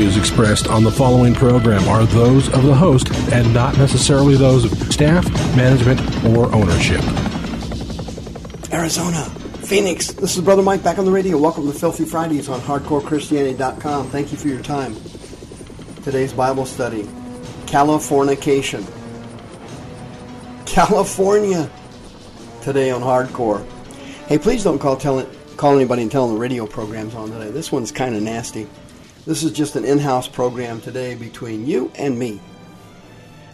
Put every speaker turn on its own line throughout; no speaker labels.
views expressed on the following program are those of the host and not necessarily those of staff, management, or ownership.
Arizona, Phoenix, this is Brother Mike back on the radio. Welcome to Filthy Fridays on HardcoreChristianity.com. Thank you for your time. Today's Bible study Californication. California today on Hardcore. Hey, please don't call tell, call anybody and tell them the radio program's on today. This one's kind of nasty. This is just an in-house program today between you and me.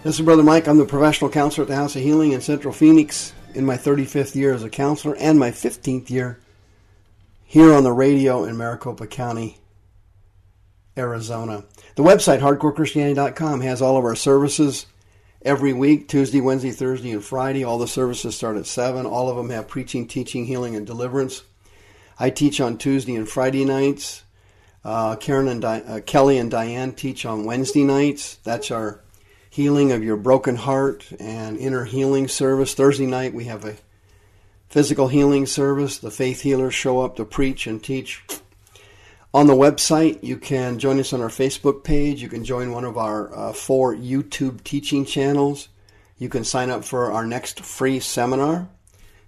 This is Brother Mike. I'm the professional counselor at the House of Healing in Central Phoenix in my 35th year as a counselor and my 15th year here on the radio in Maricopa County, Arizona. The website, hardcorechristianity.com, has all of our services every week Tuesday, Wednesday, Thursday, and Friday. All the services start at 7. All of them have preaching, teaching, healing, and deliverance. I teach on Tuesday and Friday nights. Uh, Karen and Di- uh, Kelly and Diane teach on Wednesday nights. That's our healing of your broken heart and inner healing service. Thursday night we have a physical healing service. The faith healers show up to preach and teach on the website, you can join us on our Facebook page. You can join one of our uh, four YouTube teaching channels. You can sign up for our next free seminar.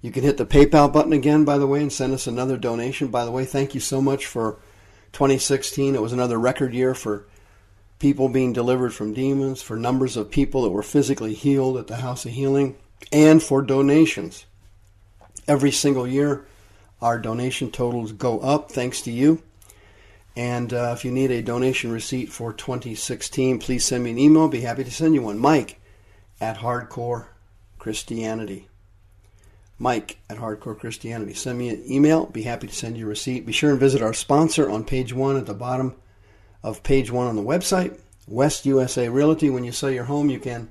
You can hit the PayPal button again, by the way, and send us another donation. By the way, thank you so much for 2016. It was another record year for people being delivered from demons, for numbers of people that were physically healed at the House of Healing, and for donations. Every single year, our donation totals go up thanks to you. And uh, if you need a donation receipt for 2016, please send me an email. I'll be happy to send you one. Mike at Hardcore Christianity. Mike at Hardcore Christianity. Send me an email. Be happy to send you a receipt. Be sure and visit our sponsor on page one at the bottom of page one on the website, West USA Realty. When you sell your home, you can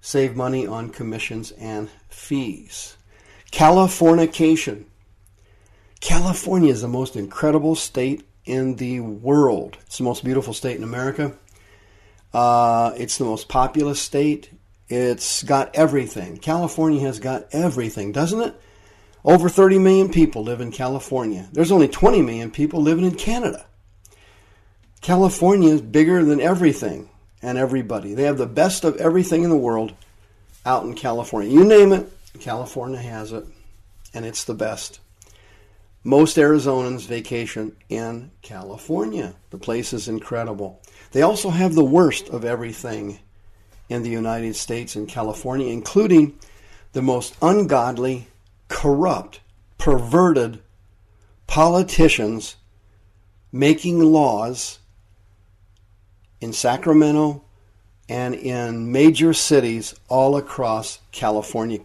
save money on commissions and fees. Californication. California is the most incredible state in the world. It's the most beautiful state in America. Uh, it's the most populous state. It's got everything. California has got everything, doesn't it? Over 30 million people live in California. There's only 20 million people living in Canada. California is bigger than everything and everybody. They have the best of everything in the world out in California. You name it, California has it, and it's the best. Most Arizonans vacation in California. The place is incredible. They also have the worst of everything in the United States and California, including the most ungodly, corrupt, perverted politicians making laws in Sacramento and in major cities all across California,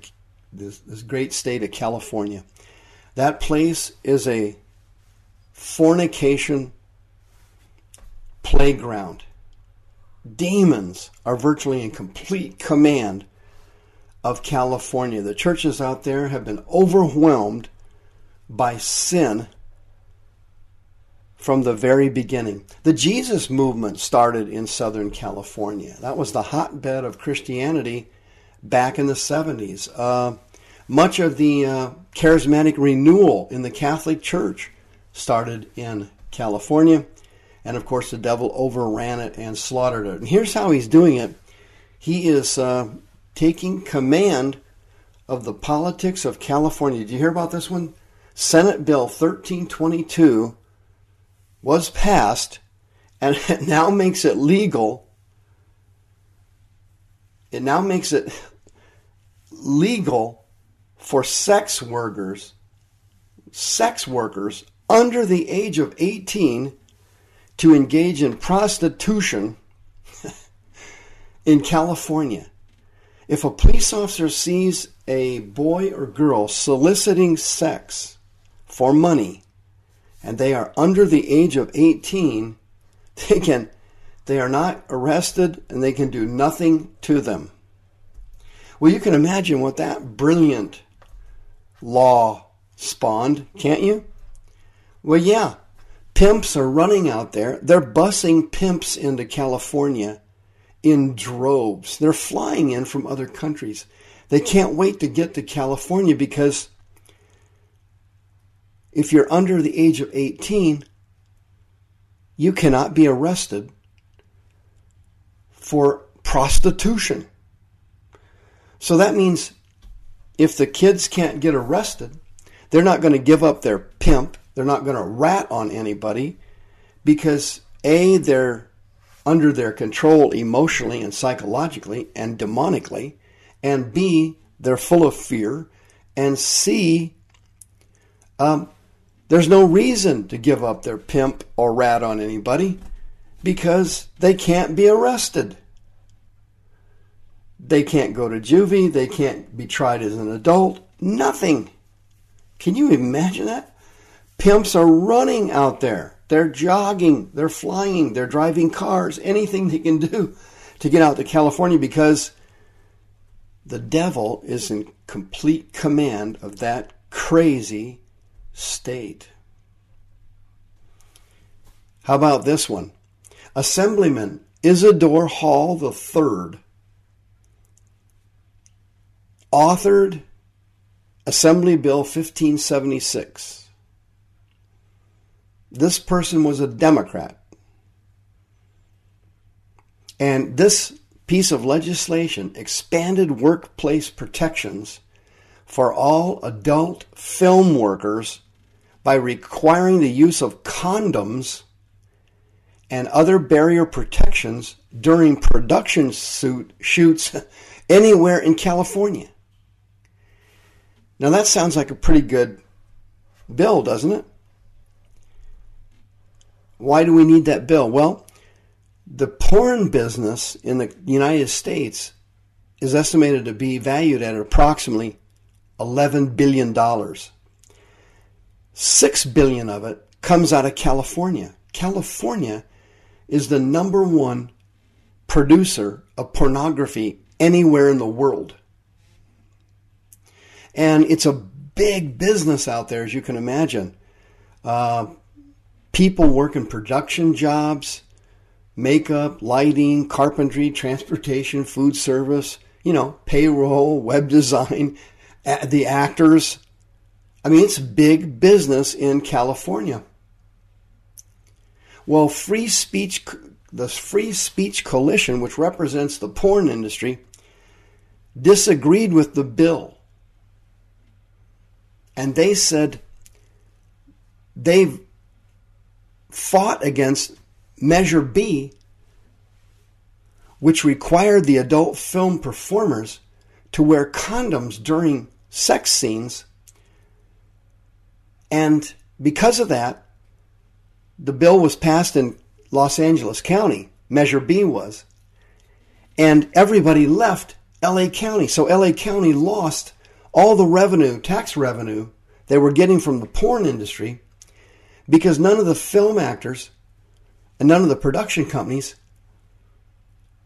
this, this great state of California. That place is a fornication playground. Demons are virtually in complete command of California. The churches out there have been overwhelmed by sin from the very beginning. The Jesus movement started in Southern California. That was the hotbed of Christianity back in the 70s. Uh, much of the uh, charismatic renewal in the Catholic Church started in California. And of course, the devil overran it and slaughtered it. And here's how he's doing it he is uh, taking command of the politics of California. Did you hear about this one? Senate Bill 1322 was passed, and it now makes it legal. It now makes it legal for sex workers, sex workers under the age of 18 to engage in prostitution in California. If a police officer sees a boy or girl soliciting sex for money and they are under the age of 18, they can they are not arrested and they can do nothing to them. Well, you can imagine what that brilliant law spawned, can't you? Well, yeah. Pimps are running out there. They're busing pimps into California in droves. They're flying in from other countries. They can't wait to get to California because if you're under the age of 18, you cannot be arrested for prostitution. So that means if the kids can't get arrested, they're not going to give up their pimp. They're not going to rat on anybody because A, they're under their control emotionally and psychologically and demonically, and B, they're full of fear, and C, um, there's no reason to give up their pimp or rat on anybody because they can't be arrested. They can't go to juvie. They can't be tried as an adult. Nothing. Can you imagine that? Pimps are running out there. They're jogging. They're flying. They're driving cars. Anything they can do to get out to California because the devil is in complete command of that crazy state. How about this one? Assemblyman Isadore Hall III authored Assembly Bill 1576. This person was a Democrat. And this piece of legislation expanded workplace protections for all adult film workers by requiring the use of condoms and other barrier protections during production suit shoots anywhere in California. Now that sounds like a pretty good bill, doesn't it? Why do we need that bill? Well, the porn business in the United States is estimated to be valued at approximately $11 billion. Six billion of it comes out of California. California is the number one producer of pornography anywhere in the world. And it's a big business out there, as you can imagine. Uh, people working production jobs, makeup, lighting, carpentry, transportation, food service, you know, payroll, web design, the actors. I mean, it's big business in California. Well, free speech, the Free Speech Coalition, which represents the porn industry, disagreed with the bill. And they said they've fought against Measure B, which required the adult film performers to wear condoms during sex scenes. And because of that, the bill was passed in Los Angeles County, Measure B was, and everybody left LA County. So LA County lost all the revenue, tax revenue they were getting from the porn industry because none of the film actors and none of the production companies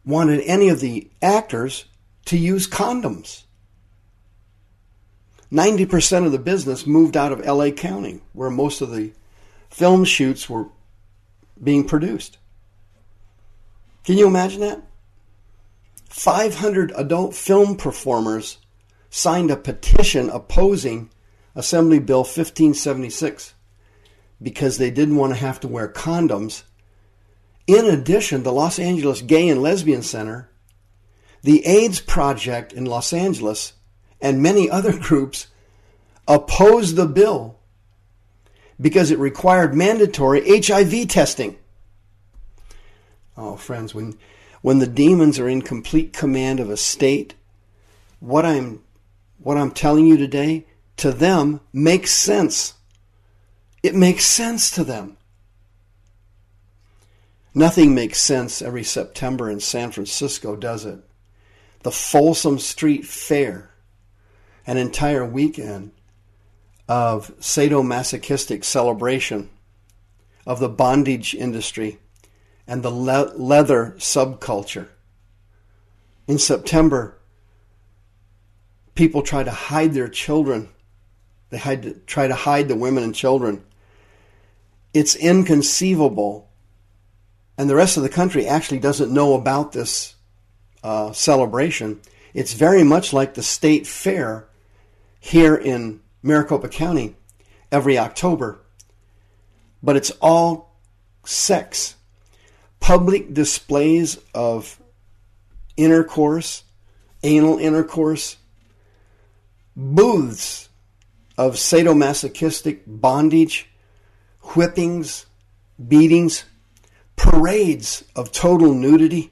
wanted any of the actors to use condoms. 90% of the business moved out of LA County, where most of the film shoots were being produced. Can you imagine that? 500 adult film performers signed a petition opposing Assembly Bill 1576 because they didn't want to have to wear condoms in addition, the Los Angeles Gay and Lesbian Center, the AIDS Project in Los Angeles, and many other groups opposed the bill because it required mandatory HIV testing. Oh, friends, when, when the demons are in complete command of a state, what I'm, what I'm telling you today, to them, makes sense. It makes sense to them. Nothing makes sense every September in San Francisco, does it? The Folsom Street Fair, an entire weekend of sadomasochistic celebration of the bondage industry and the le- leather subculture. In September, people try to hide their children. They hide to, try to hide the women and children. It's inconceivable and the rest of the country actually doesn't know about this uh, celebration. It's very much like the state fair here in Maricopa County every October, but it's all sex, public displays of intercourse, anal intercourse, booths of sadomasochistic bondage, whippings, beatings, parades of total nudity,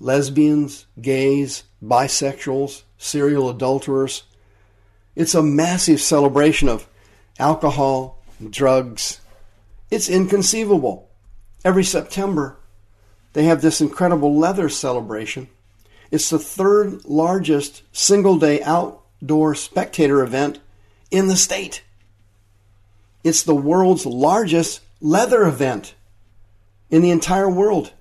lesbians, gays, bisexuals, serial adulterers. It's a massive celebration of alcohol, drugs. It's inconceivable. Every September, they have this incredible leather celebration. It's the third largest single day outdoor spectator event in the state. It's the world's largest leather event in the entire world.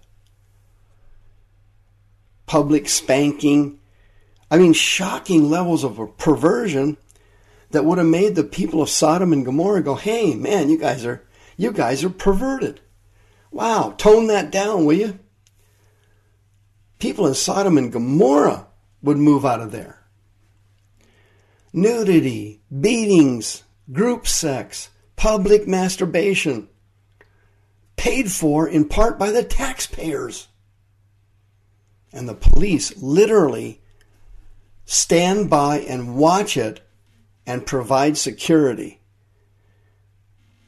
Public spanking. I mean, shocking levels of perversion that would have made the people of Sodom and Gomorrah go, "Hey, man, you guys are you guys are perverted." Wow, tone that down, will you? People in Sodom and Gomorrah would move out of there. Nudity, beatings, group sex, public masturbation, paid for in part by the taxpayers. And the police literally stand by and watch it and provide security.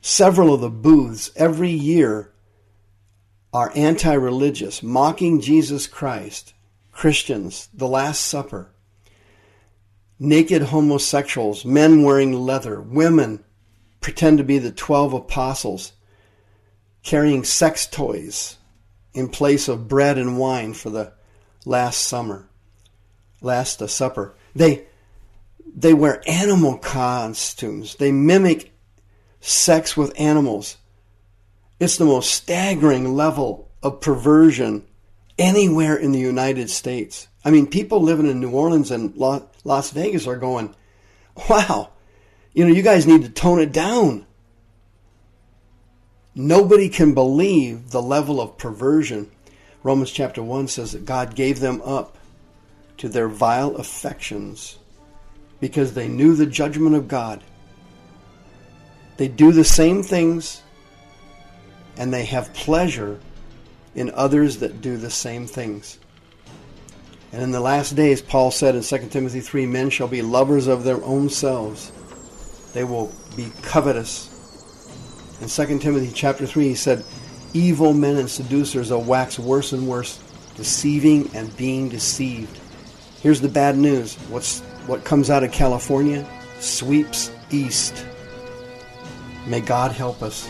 Several of the booths every year are anti religious, mocking Jesus Christ, Christians, the Last Supper, naked homosexuals, men wearing leather, women pretend to be the 12 apostles carrying sex toys in place of bread and wine for the last summer, last uh, supper. They they wear animal costumes. They mimic sex with animals. It's the most staggering level of perversion anywhere in the United States. I mean, people living in New Orleans and Las Vegas are going, wow, you know, you guys need to tone it down. Nobody can believe the level of perversion. Romans chapter 1 says that God gave them up to their vile affections because they knew the judgment of God. They do the same things and they have pleasure in others that do the same things. And in the last days, Paul said in 2 Timothy 3 men shall be lovers of their own selves. They will be covetous in 2 Timothy chapter 3, he said, Evil men and seducers will wax worse and worse, deceiving and being deceived. Here's the bad news. What's, what comes out of California sweeps east. May God help us.